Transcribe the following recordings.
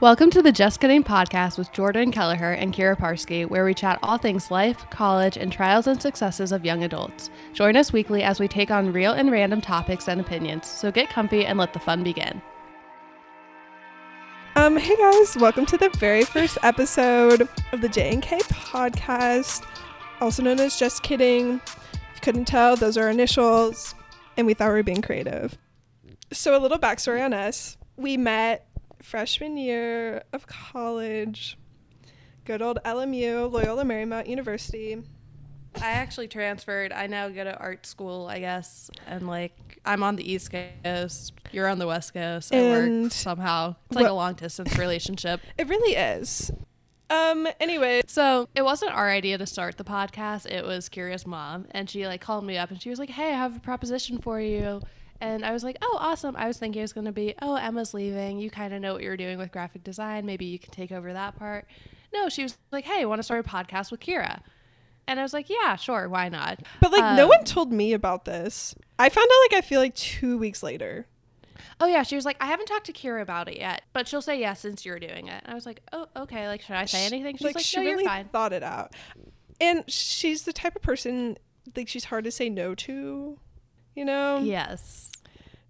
Welcome to the Just Kidding podcast with Jordan Kelleher and Kyra Parske, where we chat all things life, college, and trials and successes of young adults. Join us weekly as we take on real and random topics and opinions. So get comfy and let the fun begin. Um, hey guys, welcome to the very first episode of the J and K podcast, also known as Just Kidding. If you couldn't tell, those are initials, and we thought we were being creative. So, a little backstory on us: we met freshman year of college, good old LMU, Loyola Marymount University. I actually transferred. I now go to art school, I guess, and like I'm on the East Coast. You're on the West Coast. I And work somehow. It's like a long distance relationship. It really is. Um. Anyway, So it wasn't our idea to start the podcast. It was Kyra's Mom, and she like called me up and she was like, "Hey, I have a proposition for you." And I was like, "Oh, awesome!" I was thinking it was going to be, "Oh, Emma's leaving. You kind of know what you're doing with graphic design. Maybe you can take over that part." No, she was like, "Hey, want to start a podcast with Kyra?" And I was like, "Yeah, sure, why not?" but like no Um, one told me about this. I found out like I feel like two weeks later. Oh yeah, she was like, "I haven't talked to Kyra about it yet, but she'll say yes since you're doing it." And I was like, "Oh, okay. Like, should I say anything?" She's like, she "No, really you're fine." thought it out, and she's the type of person like she's hard to say no to, you know. Yes.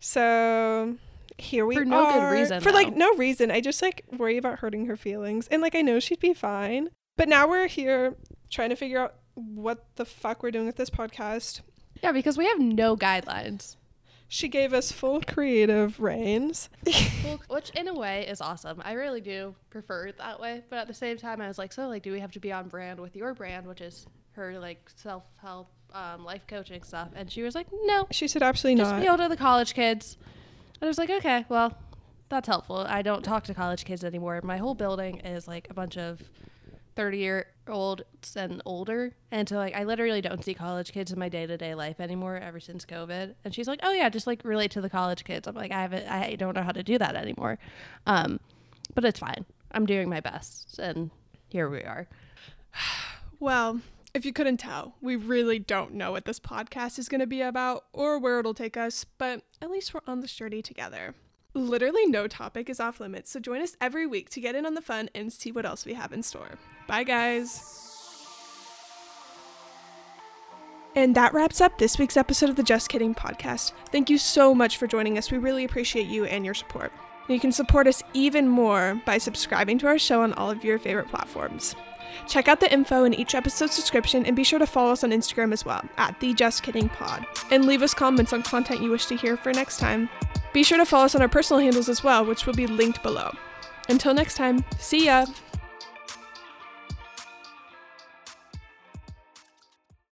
So here we For no good are. reason, For like no reason. I just like worry about hurting her feelings, and like I know she'd be fine. But now we're here trying to figure out what the fuck we're doing with this podcast. Yeah, because we have no guidelines. She gave us full creative reins. Well, which in a way is awesome. I really do prefer it that way. But at the same time, I was like, so like, do we have to be on brand with your brand, which is her like self help, um, life coaching stuff? And she was like, no, She said absolutely just not. appeal to the college kids. And I was like, okay, well, that's helpful. I don't talk to college kids anymore. My whole building is like a bunch of 30 year olds and older. And so, like, I literally don't see college kids in my day to day life anymore ever since COVID. And she's like, oh, yeah, just like relate to the college kids. I'm like, I haven't, I don't know how to do that anymore. Um, but it's fine. I'm doing my best. And here we are. Well, if you couldn't tell, we really don't know what this podcast is going to be about or where it'll take us, but at least we're on this journey together. Literally no topic is off limits, so join us every week to get in on the fun and see what else we have in store. Bye, guys. And that wraps up this week's episode of the Just Kidding podcast. Thank you so much for joining us. We really appreciate you and your support. You can support us even more by subscribing to our show on all of your favorite platforms. Check out the info in each episode's description and be sure to follow us on Instagram as well at the Just Kidding Pod. And leave us comments on content you wish to hear for next time. Be sure to follow us on our personal handles as well, which will be linked below. Until next time, see ya!